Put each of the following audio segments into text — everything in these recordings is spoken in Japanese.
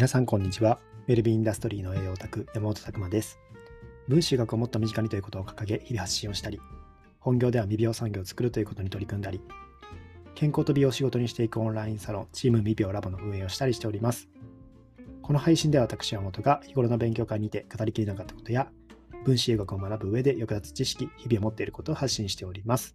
皆さんこんにちは。ウェルビーインダストリーの栄養オタク山本拓馬です。分子学をもっと身近にということを掲げ、日々発信をしたり、本業では未病産業を作るということに取り組んだり、健康と美容を仕事にしていくオンラインサロン、チーム未病ラボの運営をしたりしております。この配信では私山本が日頃の勉強会にて語りきれなかったことや、分子栄学を学ぶ上で役立つ知識、日々を持っていることを発信しております。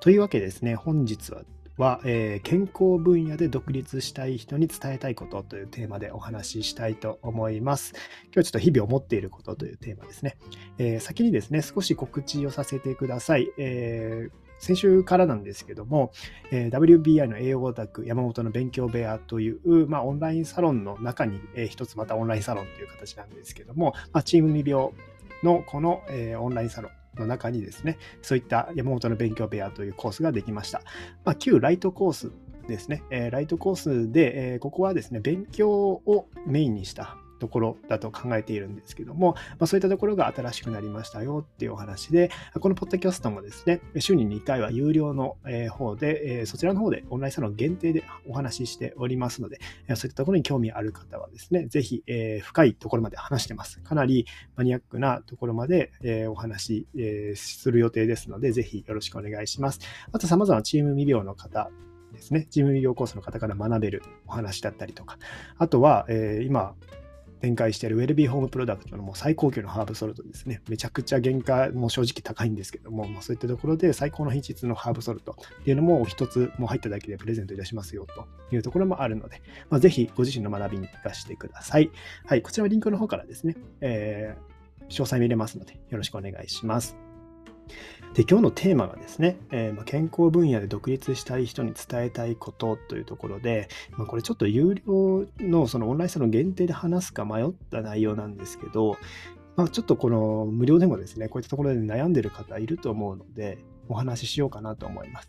というわけでですね、本日はは、えー、健康分野で独立したい人に伝えたいことというテーマでお話ししたいと思います。今日ちょっと日々思っていることというテーマですね。えー、先にですね、少し告知をさせてください。えー先週からなんですけども、えー、WBI の栄養オタク山本の勉強部屋という、まあ、オンラインサロンの中に、えー、一つまたオンラインサロンという形なんですけども、まあ、チーム未病のこの、えー、オンラインサロンの中にですね、そういった山本の勉強部屋というコースができました。まあ、旧ライトコースですね、えー、ライトコースで、えー、ここはですね、勉強をメインにしたところだと考えているんですけども、まあ、そういったところが新しくなりましたよっていうお話で、このポッドキャストもですね、週に2回は有料の方で、そちらの方でオンラインサロン限定でお話ししておりますので、そういったところに興味ある方はですね、ぜひ深いところまで話してます。かなりマニアックなところまでお話しする予定ですので、ぜひよろしくお願いします。あと様々なチーム未病の方ですね、チーム未病コースの方から学べるお話だったりとか、あとは、えー、今、展開しているウェルビーホームプロダクトのもう最高級のハーブソルトですね。めちゃくちゃ原価も正直高いんですけども、まあ、そういったところで最高の品質のハーブソルトっていうのも一つも入っただけでプレゼントいたしますよというところもあるので、まあ、ぜひご自身の学びに活かしてください。はい、こちらはリンクの方からですね、えー、詳細見れますのでよろしくお願いします。で今日のテーマがですね、えー、ま健康分野で独立したい人に伝えたいことというところで、まあ、これちょっと有料のそのオンラインサロン限定で話すか迷った内容なんですけど、まあ、ちょっとこの無料でもですね、こういったところで悩んでる方いると思うので、お話ししようかなと思います。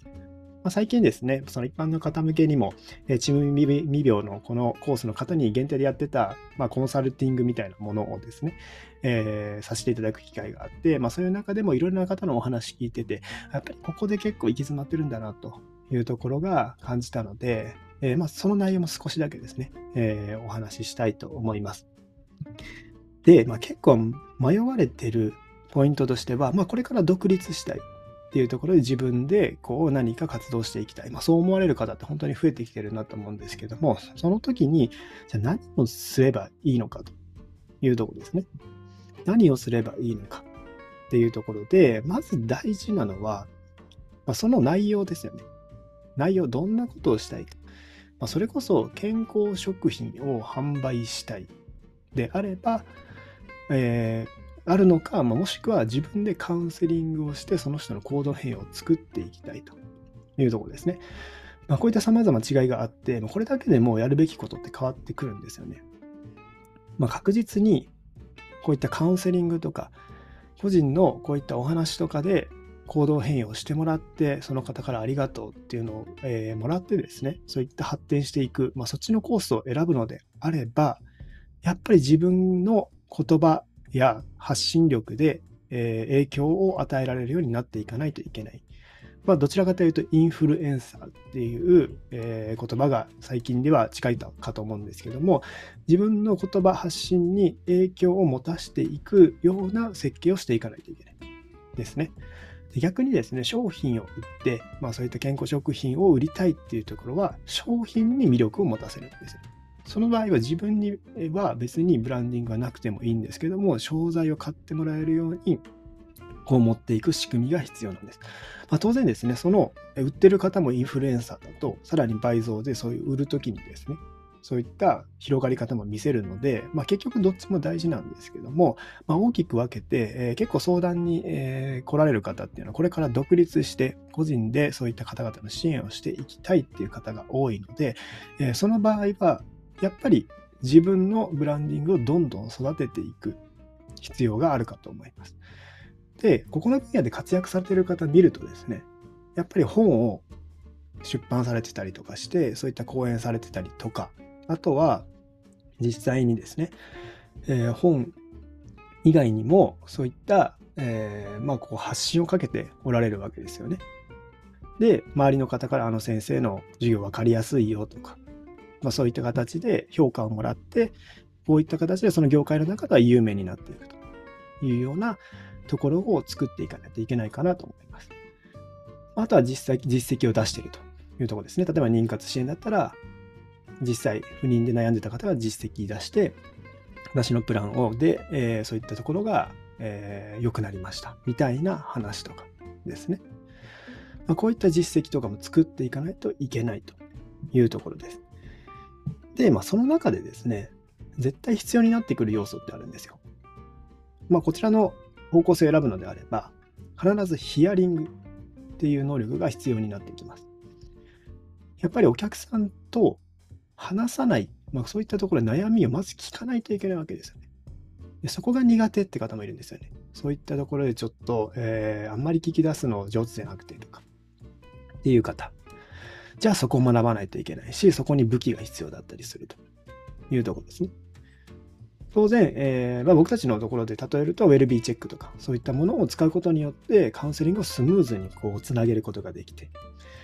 まあ、最近ですね、その一般の方向けにも、えチーム未病のこのコースの方に限定でやってた、まあ、コンサルティングみたいなものをですね、えー、させていただく機会があって、まあ、そういう中でもいろいろな方のお話聞いてて、やっぱりここで結構行き詰まってるんだなというところが感じたので、えー、まあ、その内容も少しだけですね、えー、お話ししたいと思います。で、まあ、結構迷われてるポイントとしては、まあ、これから独立したい。っていうところで自分でこう何か活動していきたい。まあ、そう思われる方って本当に増えてきてるなと思うんですけども、その時に、じゃあ何をすればいいのかというところですね。何をすればいいのかっていうところで、まず大事なのは、まあ、その内容ですよね。内容、どんなことをしたいか。まあ、それこそ健康食品を販売したいであれば、えーあるのか、まあ、もしくは自分でカウンセリングをしてその人の行動変容を作っていきたいというところですね。まあ、こういった様々な違いがあって、これだけでもうやるべきことって変わってくるんですよね。まあ、確実にこういったカウンセリングとか、個人のこういったお話とかで行動変容してもらって、その方からありがとうっていうのを、えー、もらってですね、そういった発展していく、まあ、そっちのコースを選ぶのであれば、やっぱり自分の言葉や発信力で、えー、影響を与えられるようになっていかないといけない。まあ、どちらかというと、インフルエンサーっていう、えー、言葉が最近では近いかと思うんですけども、自分の言葉発信に影響を持たせていくような設計をしていかないといけないですね。逆にですね、商品を売って、まあ、そういった健康食品を売りたいっていうところは、商品に魅力を持たせるんですよ。その場合は自分には別にブランディングはなくてもいいんですけども、商材を買ってもらえるように、こう持っていく仕組みが必要なんです。まあ、当然ですね、その売ってる方もインフルエンサーだと、さらに倍増でそういう売るときにですね、そういった広がり方も見せるので、まあ、結局どっちも大事なんですけども、まあ、大きく分けて、えー、結構相談に、えー、来られる方っていうのは、これから独立して個人でそういった方々の支援をしていきたいっていう方が多いので、えー、その場合は、やっぱり自分のブランディングをどんどん育てていく必要があるかと思います。で、ここの分野で活躍されている方見るとですね、やっぱり本を出版されてたりとかして、そういった講演されてたりとか、あとは実際にですね、えー、本以外にもそういった、えー、まあ、こう発信をかけておられるわけですよね。で、周りの方からあの先生の授業分かりやすいよとか、まあ、そういった形で評価をもらって、こういった形でその業界の中では有名になっていくというようなところを作っていかないといけないかなと思います。あとは実際、実績を出しているというところですね。例えば妊活支援だったら、実際不妊で悩んでた方が実績出して、私のプランをで、えー、そういったところが良、えー、くなりましたみたいな話とかですね。まあ、こういった実績とかも作っていかないといけないというところです。で、まあ、その中でですね、絶対必要になってくる要素ってあるんですよ。まあ、こちらの方向性を選ぶのであれば、必ずヒアリングっていう能力が必要になってきます。やっぱりお客さんと話さない、まあ、そういったところで悩みをまず聞かないといけないわけですよね。でそこが苦手って方もいるんですよね。そういったところでちょっと、えー、あんまり聞き出すの上手じゃなくてとか、っていう方。じゃあそこを学ばないといけないし、そこに武器が必要だったりするというところですね。当然、えーまあ、僕たちのところで例えると、ウェルビーチェックとか、そういったものを使うことによって、カウンセリングをスムーズにこうつなげることができて、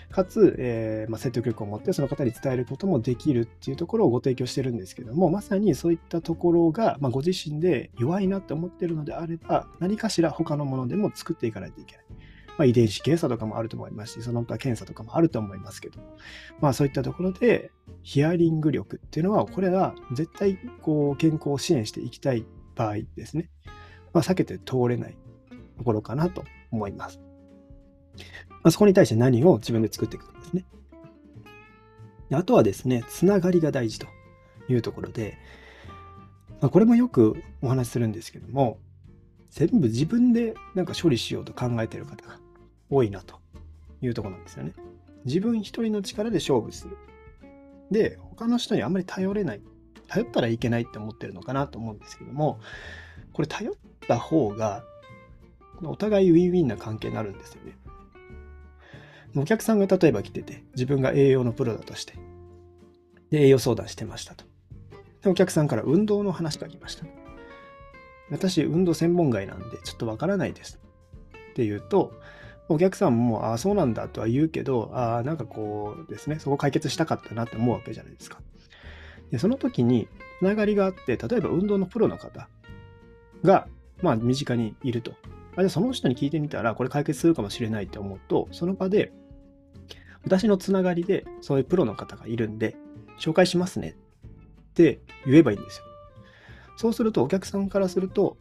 かつ、えーまあ、説得力を持ってその方に伝えることもできるっていうところをご提供してるんですけども、まさにそういったところが、まあ、ご自身で弱いなって思ってるのであれば、何かしら他のものでも作っていかないといけない。まあ、遺伝子検査とかもあると思いますし、その他検査とかもあると思いますけど、まあそういったところで、ヒアリング力っていうのは、これは絶対こう健康を支援していきたい場合ですね。まあ、避けて通れないところかなと思います。まあ、そこに対して何を自分で作っていくかですね。あとはですね、つながりが大事というところで、まあ、これもよくお話しするんですけども、全部自分でなんか処理しようと考えている方が多いなというところなんですよね。自分一人の力で勝負する。で、他の人にあんまり頼れない。頼ったらいけないって思ってるのかなと思うんですけども、これ頼った方が、お互いウィンウィンな関係になるんですよね。お客さんが例えば来てて、自分が栄養のプロだとして、で、栄養相談してましたと。で、お客さんから運動の話が来ました。私、運動専門外なんで、ちょっとわからないです。って言うと、お客さんも、ああ、そうなんだとは言うけど、ああ、なんかこうですね、そこ解決したかったなって思うわけじゃないですか。で、その時に、つながりがあって、例えば運動のプロの方が、まあ、身近にいると。あじゃあその人に聞いてみたら、これ解決するかもしれないって思うと、その場で、私のつながりで、そういうプロの方がいるんで、紹介しますねって言えばいいんですよ。そうすると、お客さんからすると、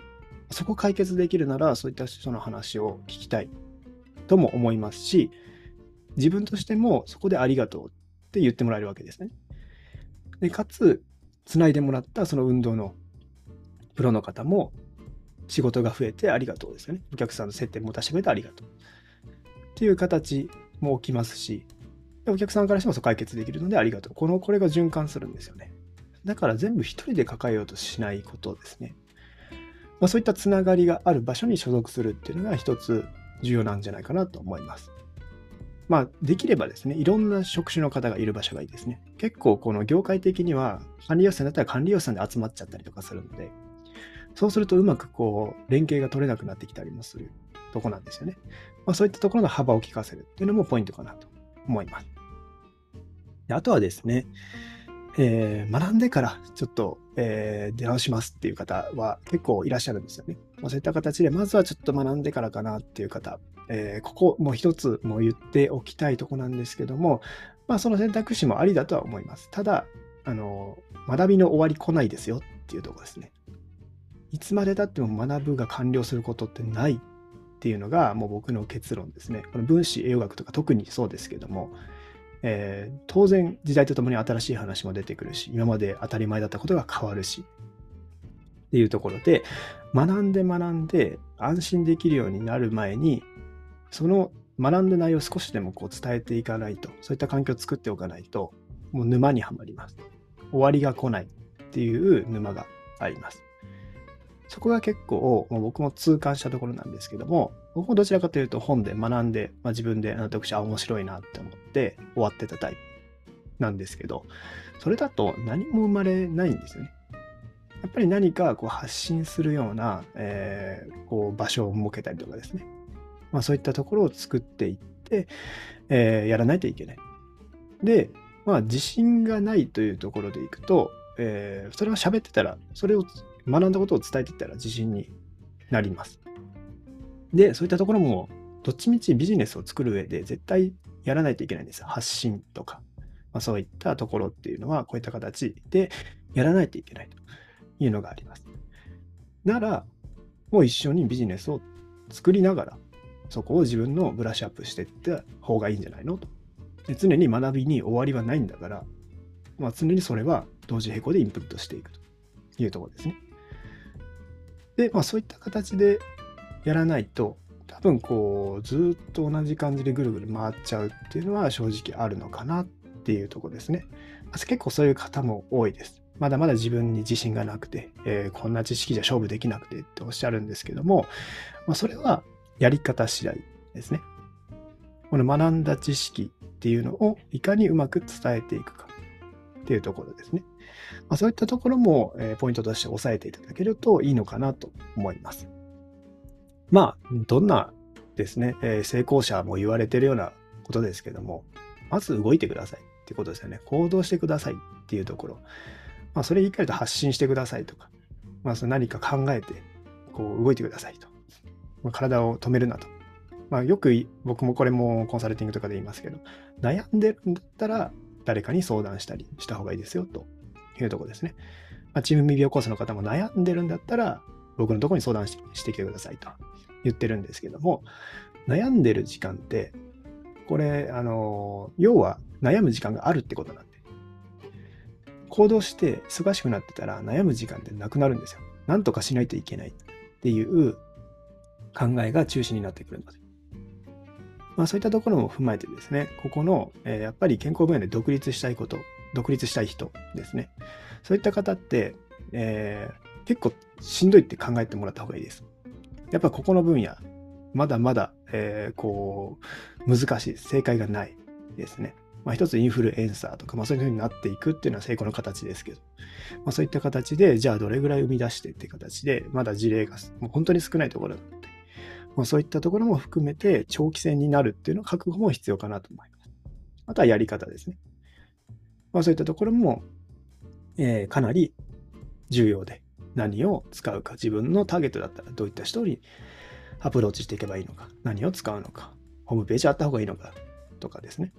そこ解決できるなら、そういった人の話を聞きたいとも思いますし、自分としてもそこでありがとうって言ってもらえるわけですね。でかつ、つないでもらったその運動のプロの方も仕事が増えてありがとうですよね。お客さんの接点も出してくれてありがとう。っていう形も起きますし、お客さんからしても解決できるのでありがとう。この、これが循環するんですよね。だから全部一人で抱えようとしないことですね。まあ、そういったつながりがある場所に所属するっていうのが一つ重要なんじゃないかなと思います。まあ、できればですね、いろんな職種の方がいる場所がいいですね。結構、この業界的には、管理予算だったら管理予算で集まっちゃったりとかするので、そうするとうまくこう、連携が取れなくなってきたりもするとこなんですよね。まあ、そういったところの幅を利かせるっていうのもポイントかなと思います。であとはですね、えー、学んでからちょっと、えー、出直しますっていう方は結構いらっしゃるんですよね。そういった形で、まずはちょっと学んでからかなっていう方、えー、ここもう一つも言っておきたいとこなんですけども、まあ、その選択肢もありだとは思います。ただ、あの、学びの終わり来ないですよっていうとこですね。いつまでたっても学ぶが完了することってないっていうのがもう僕の結論ですね。この分子栄養学とか特にそうですけども、えー、当然時代とともに新しい話も出てくるし、今まで当たり前だったことが変わるし、っていうところで、学んで学んで安心できるようになる前に、その学んだ内容を少しでもこう伝えていかないと、そういった環境を作っておかないと、もう沼にはまります。終わりが来ないっていう沼があります。そこが結構、もう僕も痛感したところなんですけども、僕もどちらかというと本で学んで、まあ、自分で納得して、面白いなって思って終わってたタイプなんですけど、それだと何も生まれないんですよね。やっぱり何かこう発信するような、えー、こう場所を設けたりとかですね。まあ、そういったところを作っていって、えー、やらないといけない。で、まあ、自信がないというところでいくと、えー、それは喋ってたら、それを学んだことを伝えていったら自信になります。で、そういったところも、どっちみちビジネスを作る上で絶対やらないといけないんです。発信とか。まあ、そういったところっていうのは、こういった形でやらないといけないというのがあります。なら、もう一緒にビジネスを作りながら、そこを自分のブラッシュアップしていった方がいいんじゃないのと。で常に学びに終わりはないんだから、まあ、常にそれは同時並行でインプットしていくというところですね。で、まあ、そういった形でやらないと、多分こう、ずっと同じ感じでぐるぐる回っちゃうっていうのは正直あるのかなっていうとこですね。結構そういう方も多いです。まだまだ自分に自信がなくて、えー、こんな知識じゃ勝負できなくてっておっしゃるんですけども、まあ、それはやり方次第ですね。この学んだ知識っていうのをいかにうまく伝えていくかっていうところですね。まあ、そういったところも、えー、ポイントとして押さえていただけるといいのかなと思います。まあ、どんなですね、えー、成功者も言われてるようなことですけども、まず動いてくださいってことですよね。行動してくださいっていうところ。まあ、それ言い換えると発信してくださいとか、まあ、その何か考えて、こう動いてくださいと。まあ、体を止めるなと。まあ、よく僕もこれもコンサルティングとかで言いますけど、悩んでるんだったら誰かに相談したりした方がいいですよというところですね。まあ、チーム未病コースの方も悩んでるんだったら僕のところに相談してきてくださいと言ってるんですけども、悩んでる時間って、これ、あの、要は悩む時間があるってことなんで、行動して忙しくなってたら悩む時間ってなくなるんですよ。なんとかしないといけないっていう考えが中心になってくるので。まあそういったところも踏まえてですね、ここの、え、やっぱり健康分野で独立したいこと、独立したい人ですね。そういった方って、えー、結構しんどいって考えてもらった方がいいです。やっぱここの分野、まだまだ、えー、こう、難しい正解がないですね。まあ、一つインフルエンサーとか、まあ、そういうふうになっていくっていうのは成功の形ですけど、まあ、そういった形で、じゃあどれぐらい生み出してっていう形で、まだ事例がもう本当に少ないところなので、まあ、そういったところも含めて長期戦になるっていうのは覚悟も必要かなと思います。あとはやり方ですね。まあ、そういったところも、えー、かなり重要で、何を使うか、自分のターゲットだったらどういった人にアプローチしていけばいいのか、何を使うのか、ホームページあった方がいいのかとかですね。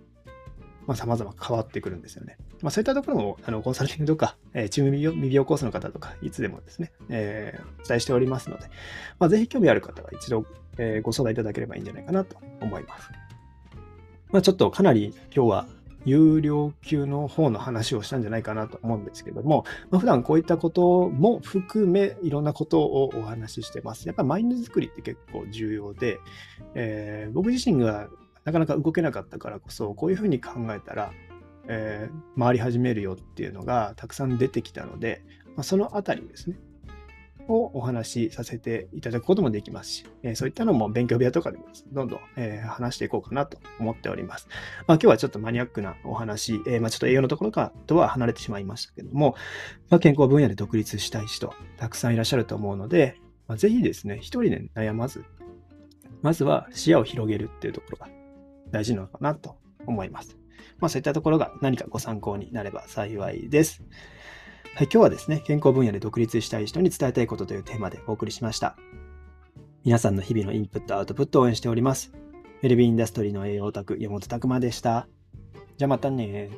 まあ、様々変わってくるんですよね。まあ、そういったところも、あの、コンサルティングとか、えー、チーム未病コースの方とか、いつでもですね、えー、お伝えしておりますので、まあ、ぜひ興味ある方は一度、えー、ご相談いただければいいんじゃないかなと思います。まあ、ちょっとかなり今日は有料級の方の話をしたんじゃないかなと思うんですけども、まあ、普段こういったことも含めいろんなことをお話ししてます。やっぱマインド作りって結構重要で、えー、僕自身がなかなか動けなかったからこそ、こういうふうに考えたら、えー、回り始めるよっていうのがたくさん出てきたので、まあ、そのあたりですね、をお話しさせていただくこともできますし、え、そういったのも勉強部屋とかでもどんどん、え、話していこうかなと思っております。まあ、今日はちょっとマニアックなお話、え、まあ、ちょっと栄養のところかとは離れてしまいましたけども、まあ、健康分野で独立したい人、たくさんいらっしゃると思うので、まあ、ぜひですね、一人で悩まず、まずは視野を広げるっていうところが大事なのかなと思います。まあそういったところが何かご参考になれば幸いです。はい、今日はですね、健康分野で独立したい人に伝えたいことというテーマでお送りしました。皆さんの日々のインプット、アウトプットを応援しております。ウェルビーインダストリーの栄養オタク、山本拓馬でした。じゃあまたね